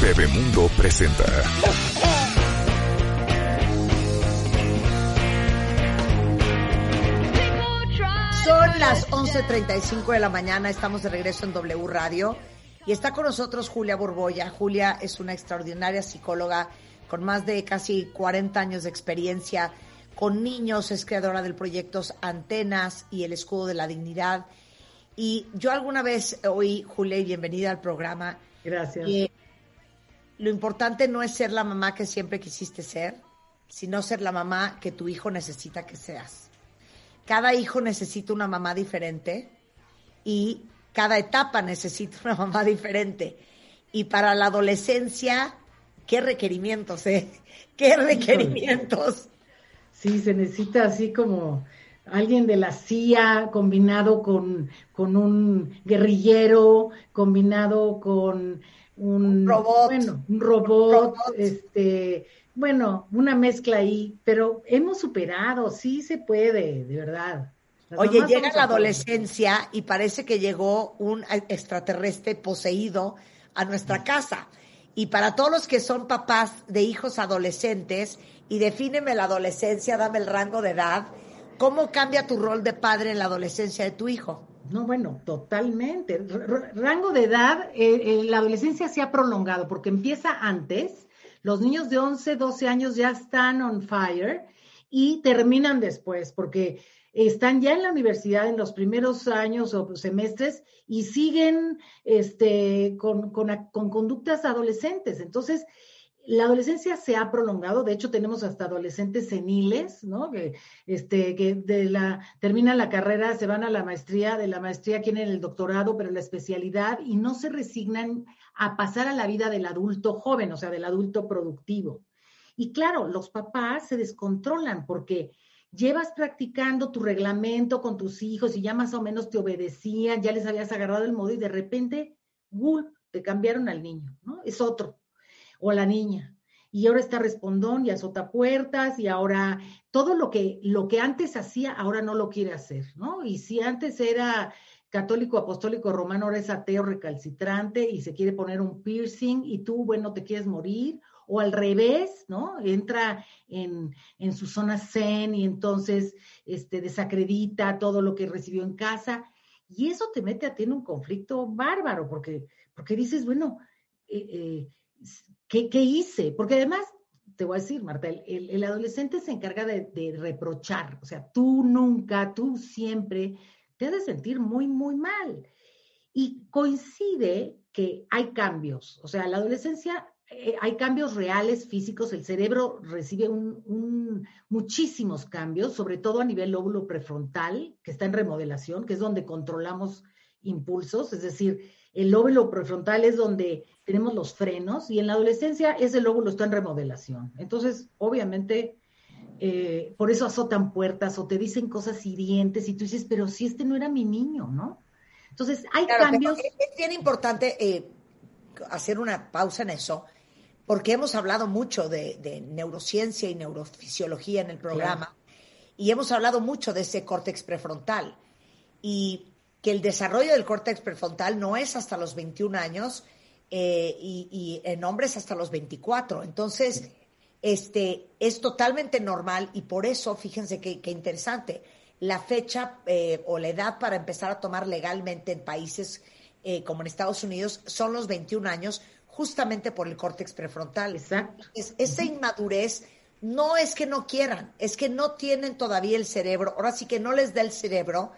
Bebemundo presenta. Son las 11.35 de la mañana, estamos de regreso en W Radio y está con nosotros Julia Borboya. Julia es una extraordinaria psicóloga con más de casi 40 años de experiencia con niños, es creadora del proyecto Antenas y el Escudo de la Dignidad. Y yo alguna vez oí, Julia, y bienvenida al programa. Gracias. que lo importante no es ser la mamá que siempre quisiste ser, sino ser la mamá que tu hijo necesita que seas. Cada hijo necesita una mamá diferente y cada etapa necesita una mamá diferente. Y para la adolescencia, ¿qué requerimientos, eh? ¿Qué requerimientos? Sí, se necesita así como alguien de la CIA combinado con, con un guerrillero, combinado con un, robot. bueno, un robot, este, bueno, una mezcla ahí, pero hemos superado, sí se puede, de verdad. Las Oye, llega la adolescencia y parece que llegó un extraterrestre poseído a nuestra casa. Y para todos los que son papás de hijos adolescentes, y defíneme la adolescencia, dame el rango de edad, ¿cómo cambia tu rol de padre en la adolescencia de tu hijo? No, bueno, totalmente. Rango de edad, eh, eh, la adolescencia se ha prolongado porque empieza antes. Los niños de 11, 12 años ya están on fire y terminan después porque están ya en la universidad en los primeros años o semestres y siguen este, con, con conductas adolescentes. Entonces, la adolescencia se ha prolongado, de hecho tenemos hasta adolescentes seniles, ¿no? Que, este, que la, terminan la carrera, se van a la maestría, de la maestría quieren el doctorado, pero la especialidad, y no se resignan a pasar a la vida del adulto joven, o sea, del adulto productivo. Y claro, los papás se descontrolan porque llevas practicando tu reglamento con tus hijos y ya más o menos te obedecían, ya les habías agarrado el modo y de repente, ¡gulp! te cambiaron al niño, ¿no? Es otro o la niña. Y ahora está respondón y azota puertas y ahora todo lo que, lo que antes hacía, ahora no lo quiere hacer, ¿no? Y si antes era católico, apostólico, romano, ahora es ateo recalcitrante y se quiere poner un piercing y tú, bueno, te quieres morir, o al revés, ¿no? Entra en, en su zona zen y entonces este, desacredita todo lo que recibió en casa. Y eso te mete a ti en un conflicto bárbaro, porque, porque dices, bueno, eh, eh, ¿qué, ¿qué, hice? Porque además, te voy a decir, Marta, el, el adolescente se encarga de, reprochar, o sea, tú nunca, tú siempre te has de sentir muy, muy mal. Y coincide que hay cambios, o sea, la adolescencia eh, hay cambios reales, físicos, el cerebro recibe un, muchísimos cambios, sobre todo a nivel lóbulo prefrontal, que está en remodelación, que es donde controlamos impulsos, es decir, el lóbulo prefrontal es donde tenemos los frenos y en la adolescencia ese lóbulo está en remodelación. Entonces, obviamente, eh, por eso azotan puertas o te dicen cosas hirientes y tú dices, pero si este no era mi niño, ¿no? Entonces, hay claro, cambios. Es bien importante eh, hacer una pausa en eso, porque hemos hablado mucho de, de neurociencia y neurofisiología en el programa claro. y hemos hablado mucho de ese córtex prefrontal y que el desarrollo del córtex prefrontal no es hasta los 21 años eh, y, y, en hombres hasta los 24. Entonces, este, es totalmente normal y por eso, fíjense qué interesante, la fecha eh, o la edad para empezar a tomar legalmente en países eh, como en Estados Unidos son los 21 años, justamente por el córtex prefrontal. Exacto. Es, esa inmadurez no es que no quieran, es que no tienen todavía el cerebro, ahora sí que no les da el cerebro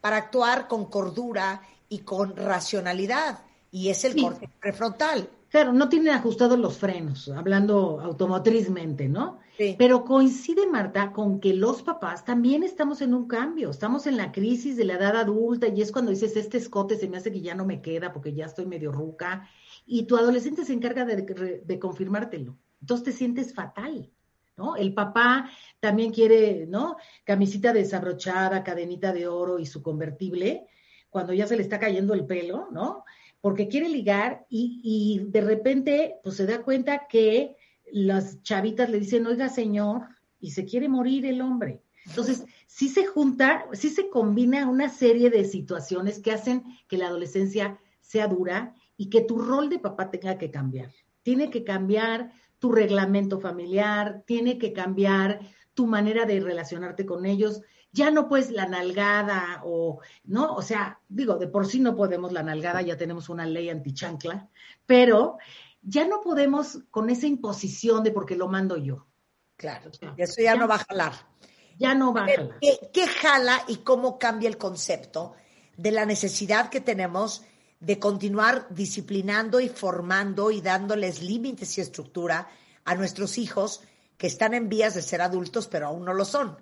para actuar con cordura y con racionalidad, y es el sí. córtex prefrontal. Claro, no tienen ajustados los frenos, hablando automotrizmente, ¿no? Sí. Pero coincide, Marta, con que los papás también estamos en un cambio, estamos en la crisis de la edad adulta y es cuando dices, este escote se me hace que ya no me queda porque ya estoy medio ruca y tu adolescente se encarga de, de, de confirmártelo. Entonces te sientes fatal. ¿No? El papá también quiere, ¿no? Camisita desabrochada, cadenita de oro y su convertible, cuando ya se le está cayendo el pelo, ¿no? Porque quiere ligar y, y de repente, pues se da cuenta que las chavitas le dicen, oiga, señor, y se quiere morir el hombre. Entonces, sí se junta, sí se combina una serie de situaciones que hacen que la adolescencia sea dura y que tu rol de papá tenga que cambiar. tiene que cambiar tu reglamento familiar, tiene que cambiar tu manera de relacionarte con ellos. Ya no puedes la nalgada o, ¿no? O sea, digo, de por sí no podemos la nalgada, ya tenemos una ley antichancla, pero ya no podemos con esa imposición de porque lo mando yo. Claro, eso ya, no va a jalar. Ya no va a jalar. ¿Qué jala y cómo cambia el concepto de la necesidad que tenemos de continuar disciplinando y formando y dándoles límites y estructura a nuestros hijos que están en vías de ser adultos, pero aún no lo son.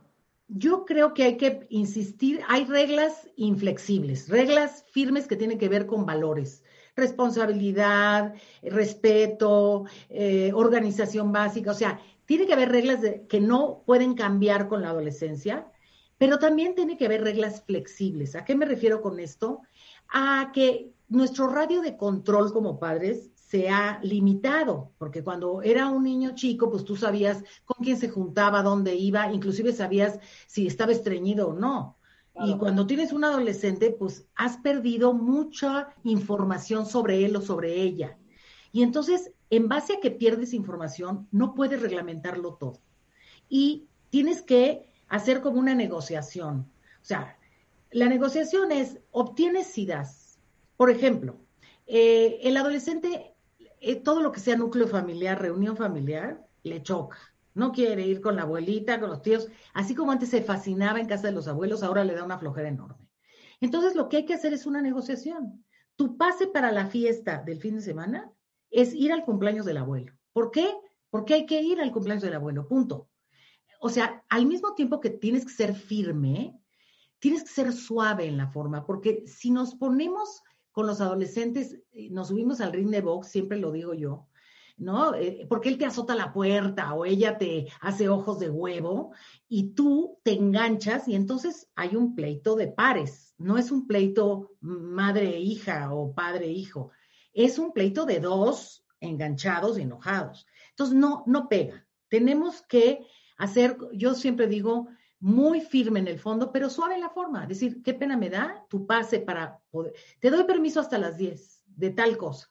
Yo creo que hay que insistir, hay reglas inflexibles, reglas firmes que tienen que ver con valores, responsabilidad, respeto, eh, organización básica, o sea, tiene que haber reglas que no pueden cambiar con la adolescencia, pero también tiene que haber reglas flexibles. ¿A qué me refiero con esto? A que nuestro radio de control como padres se ha limitado, porque cuando era un niño chico, pues tú sabías con quién se juntaba, dónde iba, inclusive sabías si estaba estreñido o no. Y cuando tienes un adolescente, pues has perdido mucha información sobre él o sobre ella. Y entonces, en base a que pierdes información, no puedes reglamentarlo todo. Y tienes que hacer como una negociación. O sea, la negociación es, obtienes y das. Por ejemplo, eh, el adolescente eh, todo lo que sea núcleo familiar, reunión familiar, le choca. No quiere ir con la abuelita, con los tíos. Así como antes se fascinaba en casa de los abuelos, ahora le da una flojera enorme. Entonces, lo que hay que hacer es una negociación. Tu pase para la fiesta del fin de semana es ir al cumpleaños del abuelo. ¿Por qué? Porque hay que ir al cumpleaños del abuelo, punto. O sea, al mismo tiempo que tienes que ser firme, tienes que ser suave en la forma, porque si nos ponemos con los adolescentes, eh, nos subimos al ring de box, siempre lo digo yo, ¿no? Eh, porque él te azota la puerta o ella te hace ojos de huevo y tú te enganchas y entonces hay un pleito de pares, no es un pleito madre-hija o padre-hijo, es un pleito de dos enganchados y enojados. Entonces, no, no pega. Tenemos que hacer, yo siempre digo, muy firme en el fondo, pero suave en la forma. Decir, qué pena me da tu pase para poder. Te doy permiso hasta las 10 de tal cosa.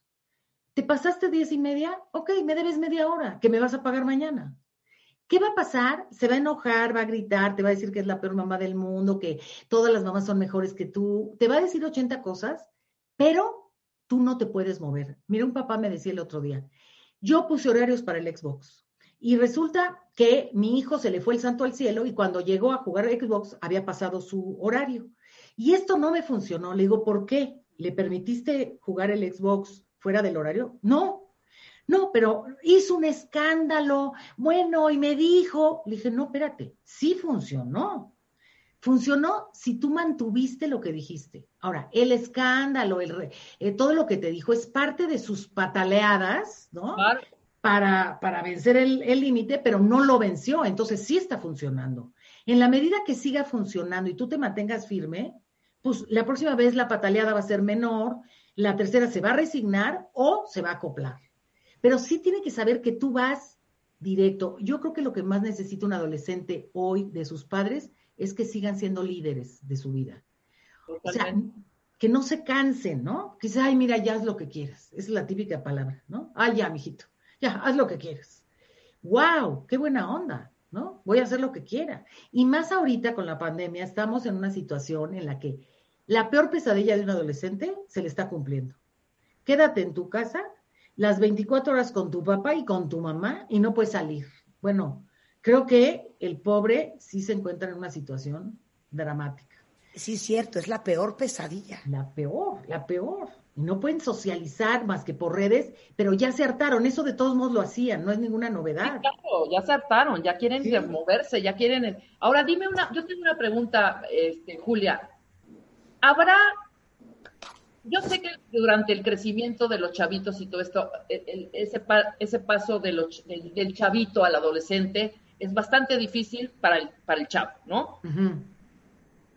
¿Te pasaste 10 y media? Ok, me debes media hora, que me vas a pagar mañana. ¿Qué va a pasar? Se va a enojar, va a gritar, te va a decir que es la peor mamá del mundo, que todas las mamás son mejores que tú. Te va a decir 80 cosas, pero tú no te puedes mover. Mira, un papá me decía el otro día, yo puse horarios para el Xbox y resulta que mi hijo se le fue el santo al cielo y cuando llegó a jugar Xbox había pasado su horario. Y esto no me funcionó. Le digo, ¿por qué? ¿Le permitiste jugar el Xbox fuera del horario? No, no, pero hizo un escándalo. Bueno, y me dijo, le dije, no, espérate, sí funcionó. Funcionó si tú mantuviste lo que dijiste. Ahora, el escándalo, el, eh, todo lo que te dijo es parte de sus pataleadas, ¿no? Para, para vencer el límite, pero no lo venció, entonces sí está funcionando. En la medida que siga funcionando y tú te mantengas firme, pues la próxima vez la pataleada va a ser menor, la tercera se va a resignar o se va a acoplar. Pero sí tiene que saber que tú vas directo. Yo creo que lo que más necesita un adolescente hoy de sus padres es que sigan siendo líderes de su vida. O sea, que no se cansen, ¿no? Quizá, ay, mira, ya haz lo que quieras. Esa es la típica palabra, ¿no? Ay, ya, mijito ya, haz lo que quieras. ¡Wow! ¡Qué buena onda! ¿No? Voy a hacer lo que quiera. Y más ahorita con la pandemia estamos en una situación en la que la peor pesadilla de un adolescente se le está cumpliendo. Quédate en tu casa las 24 horas con tu papá y con tu mamá y no puedes salir. Bueno, creo que el pobre sí se encuentra en una situación dramática. Sí, cierto, es la peor pesadilla. La peor, la peor y no pueden socializar más que por redes, pero ya se hartaron, eso de todos modos lo hacían, no es ninguna novedad. claro, ya se hartaron, ya quieren moverse, ya quieren... Ahora dime una, yo tengo una pregunta, este, Julia, ¿habrá, yo sé que durante el crecimiento de los chavitos y todo esto, ese, ese paso de los, del, chavito al adolescente es bastante difícil para el, para el chavo, ¿no?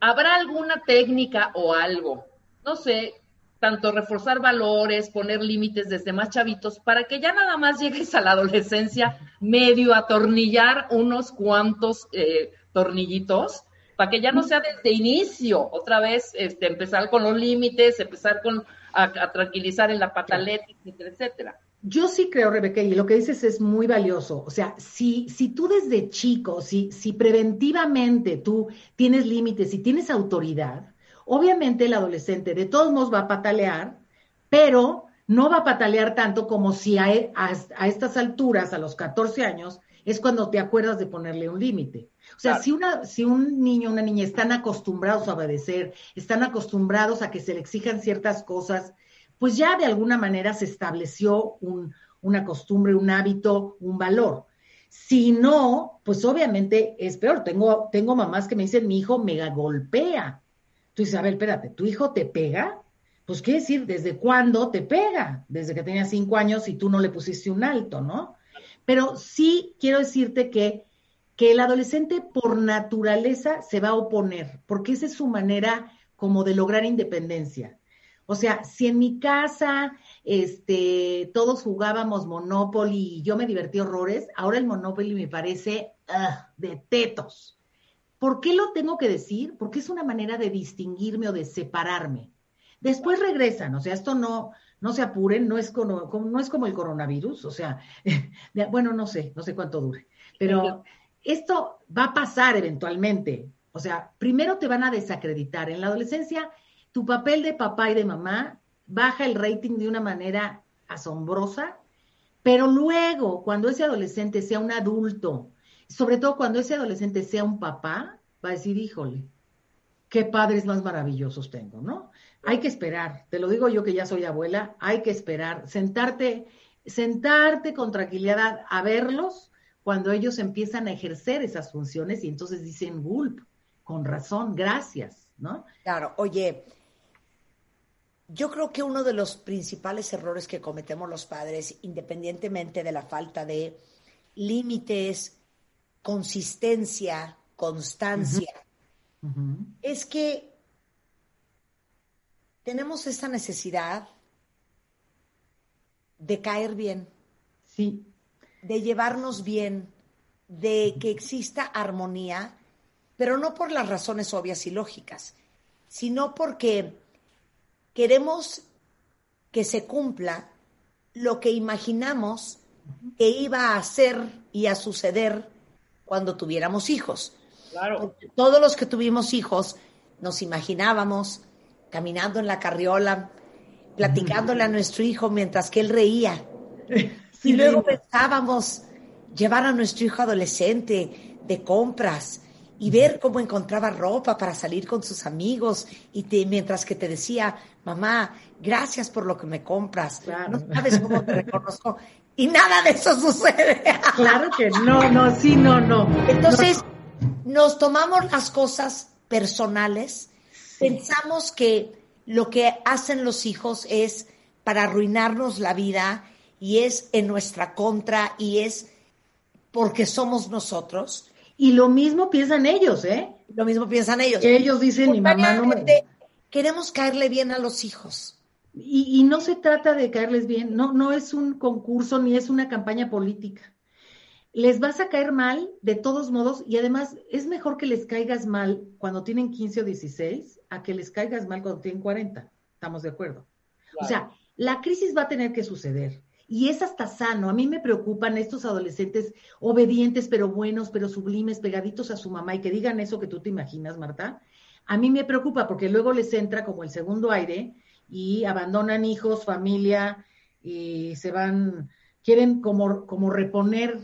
¿Habrá alguna técnica o algo? No sé, tanto reforzar valores, poner límites desde más chavitos, para que ya nada más llegues a la adolescencia medio atornillar unos cuantos eh, tornillitos, para que ya no sea desde inicio, otra vez este, empezar con los límites, empezar con a, tranquilizar en la pataleta, etcétera, etcétera. Yo sí creo, Rebeca, y lo que dices es muy valioso. O sea, si, si tú desde chico, si, si preventivamente tú tienes límites y tienes autoridad, obviamente el adolescente de todos modos va a patalear, pero no va a patalear tanto como si a, a, estas alturas, a los 14 años, es cuando te acuerdas de ponerle un límite. O sea, si, una, si un niño o una niña están acostumbrados a obedecer, están acostumbrados a que se le exijan ciertas cosas, pues ya de alguna manera se estableció una costumbre, un hábito, un valor. Si no, pues obviamente es peor. Tengo, tengo mamás que me dicen, mi hijo mega golpea. Tú dices, a espérate, ¿tu hijo te pega? Pues quiere decir, ¿desde cuándo te pega? Desde que tenía cinco años y tú no le pusiste un alto, ¿no? Pero sí quiero decirte que, que el adolescente por naturaleza se va a oponer, porque esa es su manera como de lograr independencia. O sea, si en mi casa este, todos jugábamos Monopoly y yo me divertí horrores, ahora el Monopoly me parece ah, de tetos. ¿Por qué lo tengo que decir? Porque es una manera de distinguirme o de separarme. Después regresan, o sea, esto no, no se apuren, no es como, no es como el coronavirus, o sea, bueno, no sé, no sé cuánto dure, pero esto va a pasar eventualmente. O sea, primero te van a desacreditar. En la adolescencia tu papel de papá y de mamá baja el rating de una manera asombrosa, pero luego, cuando ese adolescente sea un adulto, sobre todo cuando ese adolescente sea un papá, va a decir, híjole, qué padres más maravillosos tengo, ¿no? Hay que esperar, te lo digo yo que ya soy abuela, hay que esperar, sentarte, sentarte con tranquilidad a verlos cuando ellos empiezan a ejercer esas funciones y entonces dicen, gulp, con razón, gracias, ¿no? Claro, oye, yo creo que uno de los principales errores que cometemos los padres, independientemente de la falta de límites, consistencia, constancia, es que tenemos esa necesidad de caer bien, sí. de llevarnos bien, de que exista armonía, pero no por las razones obvias y lógicas, sino porque queremos que se cumpla lo que imaginamos que iba a ser y a suceder cuando tuviéramos hijos. Claro. todos los que tuvimos hijos nos imaginábamos caminando en la carriola, platicándole a nuestro hijo mientras que él reía. y luego pensábamos llevar a nuestro hijo adolescente de compras y ver cómo encontraba ropa para salir con sus amigos y mientras que te decía, mamá, gracias por lo que me compras, no sabes cómo te reconozco. Y nada de eso sucede. Claro que no, no, sí, no, no. Entonces, nos tomamos las cosas personales, pensamos que lo que hacen los hijos es para arruinarnos la vida y es en nuestra contra y es porque somos nosotros. Y lo mismo piensan ellos, ¿eh? Lo mismo piensan ellos. Ellos dicen, mi mamá no me... Queremos caerle bien a los hijos. Y, y, no se trata de caerles bien, no, no es un concurso ni es una campaña política. Les vas a caer mal de todos modos y además es mejor que les caigas mal cuando tienen 15 o 16 a que les caigas mal cuando tienen 40. ¿Estamos de acuerdo? O sea, la crisis va a tener que suceder. Y es hasta sano. A mí me preocupan estos adolescentes obedientes, pero buenos, pero sublimes, pegaditos a su mamá y que digan eso que tú te imaginas, Marta. A mí me preocupa porque luego les entra como el segundo aire y abandonan hijos, familia y se van, quieren como, como reponer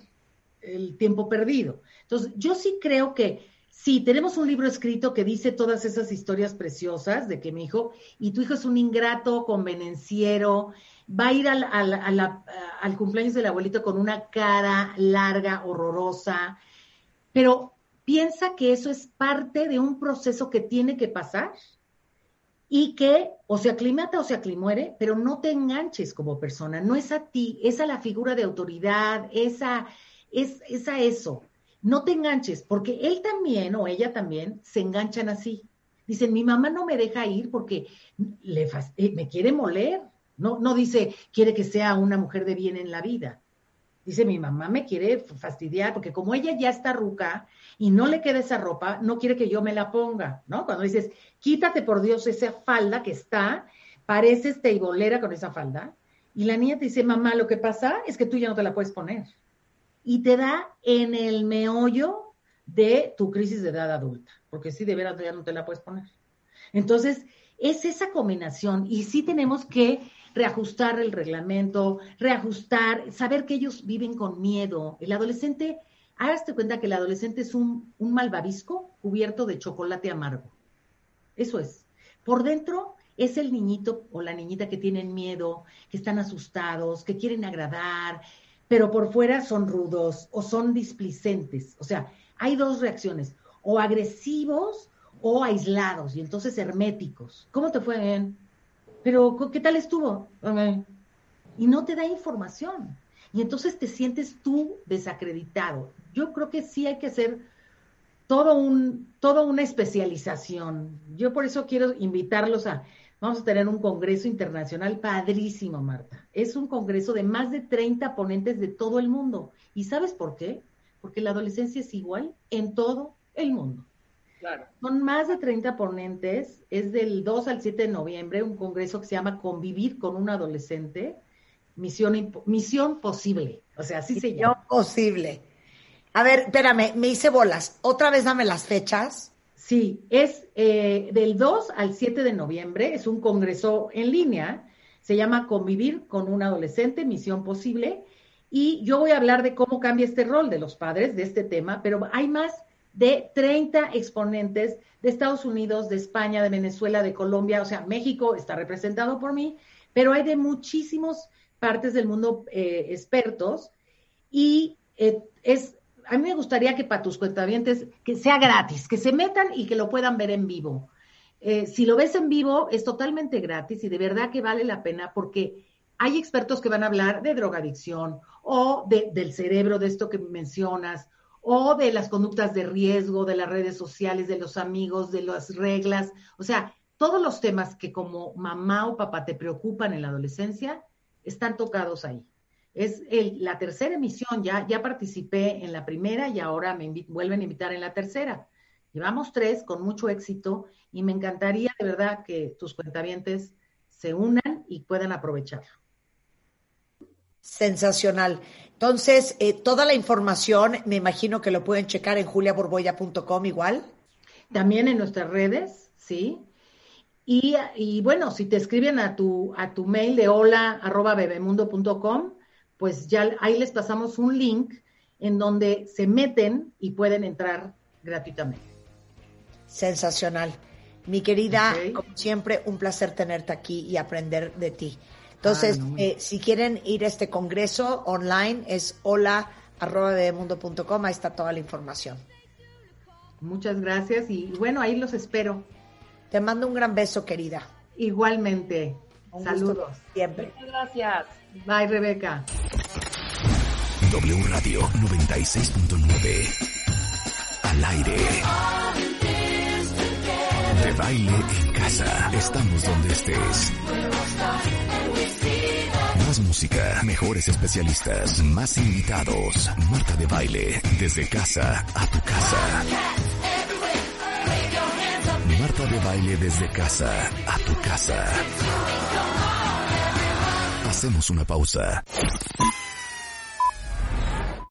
el tiempo perdido. Entonces, yo sí creo que sí, tenemos un libro escrito que dice todas esas historias preciosas de que mi hijo, y tu hijo es un ingrato, convenenciero, va a ir al, al, cumpleaños del abuelito con una cara larga, horrorosa, pero piensa que eso es parte de un proceso que tiene que pasar y que o se aclimata o se aclimuere, pero no te enganches como persona, no es a ti, es a la figura de autoridad, esa, es, es a eso. No te enganches, porque él también o ella también se enganchan así. Dicen, mi mamá no me deja ir porque le, eh, me quiere moler, no, no dice, quiere que sea una mujer de bien en la vida. Dice, mi mamá me quiere fastidiar porque como ella ya está ruca y no le queda esa ropa, no quiere que yo me la ponga, ¿no? Cuando dices, quítate por Dios esa falda que está, pareces teibolera con esa falda, Y la niña te dice, mamá, lo que pasa es que tú ya no te la puedes poner. Y te da en el meollo de tu crisis de edad adulta, porque sí, de veras ya no te la puedes poner. Entonces, es esa combinación y sí tenemos que reajustar el reglamento, reajustar, saber que ellos viven con miedo. El adolescente, hágase cuenta que el adolescente es un, un malvavisco cubierto de chocolate amargo. Eso es. Por dentro es el niñito o la niñita que tienen miedo, que están asustados, que quieren agradar, pero por fuera son rudos o son displicentes. O sea, hay dos reacciones, o agresivos o aislados, y entonces herméticos. ¿Cómo te fue? en Pero, ¿qué tal estuvo? Y no te da información. Y entonces te sientes tú desacreditado. Yo creo que sí hay que hacer todo un, toda una especialización. Yo por eso quiero invitarlos a, vamos a tener un congreso internacional padrísimo, Marta. Es un congreso de más de 30 ponentes de todo el mundo. ¿Y sabes por qué? Porque la adolescencia es igual en todo el mundo. Son más de 30 ponentes, es del 2 al 7 de noviembre, un congreso que se llama Convivir con un adolescente, misión, misión posible, o sea, así se llama. Misión posible. A ver, espérame, me hice bolas. Otra vez dame las fechas. Sí, es eh, del 2 al 7 de noviembre, es un congreso en línea, se llama Convivir con un adolescente, misión posible, y yo voy a hablar de cómo cambia este rol de los padres, de este tema, pero hay más de 30 exponentes de Estados Unidos, de España, de Venezuela, de Colombia, o sea, México está representado por mí, pero hay de muchísimas partes del mundo eh, expertos y eh, es, a mí me gustaría que para tus cuentavientes, que sea gratis, que se metan y que lo puedan ver en vivo. Eh, si lo ves en vivo, es totalmente gratis y de verdad que vale la pena porque hay expertos que van a hablar de drogadicción o del cerebro, de esto que mencionas, o de las conductas de riesgo, de las redes sociales, de los amigos, de las reglas, o sea, todos los temas que como mamá o papá te preocupan en la adolescencia están tocados ahí. Es la tercera emisión, ya, ya participé en la primera y ahora me vuelven a invitar en la tercera. Llevamos tres con mucho éxito y me encantaría de verdad que tus cuentavientes se unan y puedan aprovecharlo. Sensacional. Entonces, eh, toda la información me imagino que lo pueden checar en juliaborboya.com igual. También en nuestras redes, sí. Y, bueno, si te escriben a tu, a tu mail de hola arroba bebemundo.com, pues ya ahí les pasamos un link en donde se meten y pueden entrar gratuitamente. Sensacional. Mi querida, como siempre, un placer tenerte aquí y aprender de ti. Entonces, eh, si quieren ir a este congreso online, es hola arroba ahí está toda la información. Muchas gracias y bueno, ahí los espero. Te mando un gran beso, querida. Igualmente. Saludos. Siempre. Muchas gracias. Bye, Rebeca. W Radio 96.9. Al aire. De baile en casa. Estamos donde estés. Más música, mejores especialistas, más invitados. Marta de baile, desde casa a tu casa. Marta de baile desde casa a tu casa. Hacemos una pausa.